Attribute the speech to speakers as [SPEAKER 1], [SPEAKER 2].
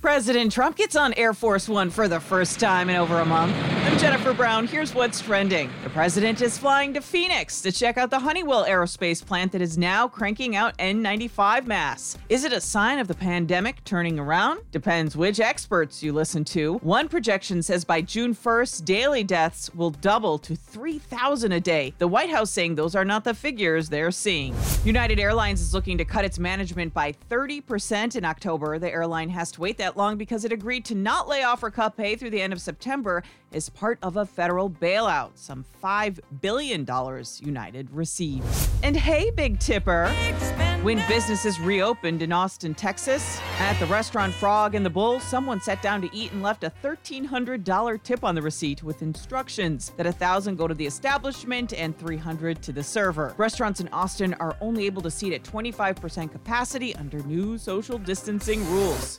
[SPEAKER 1] President Trump gets on Air Force One for the first time in over a month. I'm Jennifer Brown. Here's what's trending. The president is flying to Phoenix to check out the Honeywell aerospace plant that is now cranking out N95 masks. Is it a sign of the pandemic turning around? Depends which experts you listen to. One projection says by June 1st, daily deaths will double to 3,000 a day. The White House saying those are not the figures they're seeing. United Airlines is looking to cut its management by 30% in October. The airline has to wait that long because it agreed to not lay off or cut pay through the end of September as part of a federal bailout. Some $5 billion United received. And hey, Big Tipper. When businesses reopened in Austin, Texas, at the restaurant Frog and the Bull, someone sat down to eat and left a $1,300 tip on the receipt with instructions that 1,000 go to the establishment and 300 to the server. Restaurants in Austin are only able to seat at 25% capacity under new social distancing rules.